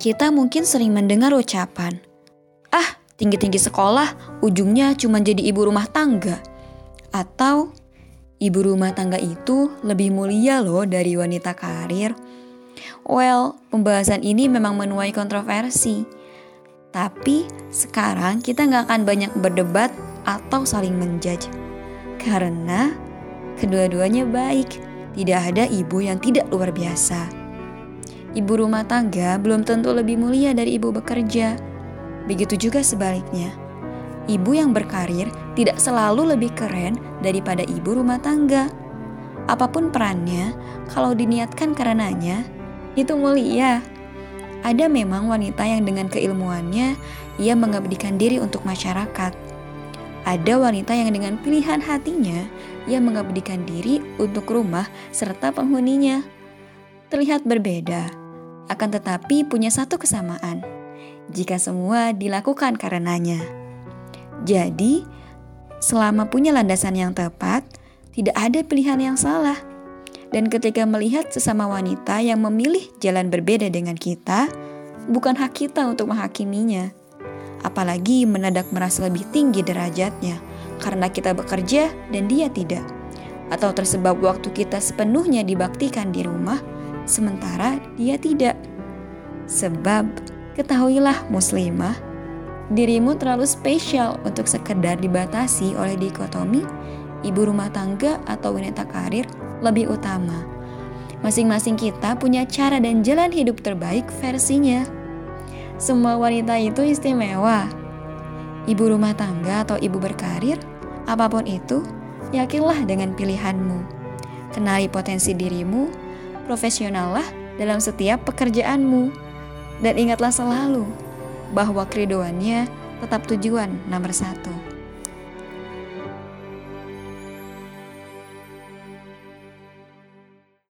Kita mungkin sering mendengar ucapan, "Ah, tinggi-tinggi sekolah, ujungnya cuma jadi ibu rumah tangga." Atau, "Ibu rumah tangga itu lebih mulia loh dari wanita karir." Well, pembahasan ini memang menuai kontroversi. Tapi sekarang kita nggak akan banyak berdebat atau saling menjudge. Karena kedua-duanya baik, tidak ada ibu yang tidak luar biasa. Ibu rumah tangga belum tentu lebih mulia dari ibu bekerja. Begitu juga sebaliknya. Ibu yang berkarir tidak selalu lebih keren daripada ibu rumah tangga. Apa pun perannya, kalau diniatkan karenanya, itu mulia. Ada memang wanita yang dengan keilmuannya ia mengabdikan diri untuk masyarakat. Ada wanita yang dengan pilihan hatinya ia mengabdikan diri untuk rumah serta penghuninya. Terlihat berbeda, akan tetapi punya satu kesamaan. Jika semua dilakukan karenanya. Jadi, selama punya landasan yang tepat, tidak ada pilihan yang salah. Dan ketika melihat sesama wanita yang memilih jalan berbeda dengan kita, bukan hak kita untuk menghakiminya. Apalagi menadak merasa lebih tinggi derajatnya karena kita bekerja dan dia tidak. Atau tersebab waktu kita sepenuhnya dibaktikan di rumah, sementara dia tidak. Sebab ketahuilah muslimah, dirimu terlalu spesial untuk sekedar dibatasi oleh dikotomi ibu rumah tangga atau wanita karir lebih utama. Masing-masing kita punya cara dan jalan hidup terbaik versinya. Semua wanita itu istimewa. Ibu rumah tangga atau ibu berkarir, apa pun itu, yakinlah dengan pilihanmu. Kenali potensi dirimu, profesionallah dalam setiap pekerjaanmu. Dan ingatlah selalu bahwa keridoannya tetap tujuan nomor satu.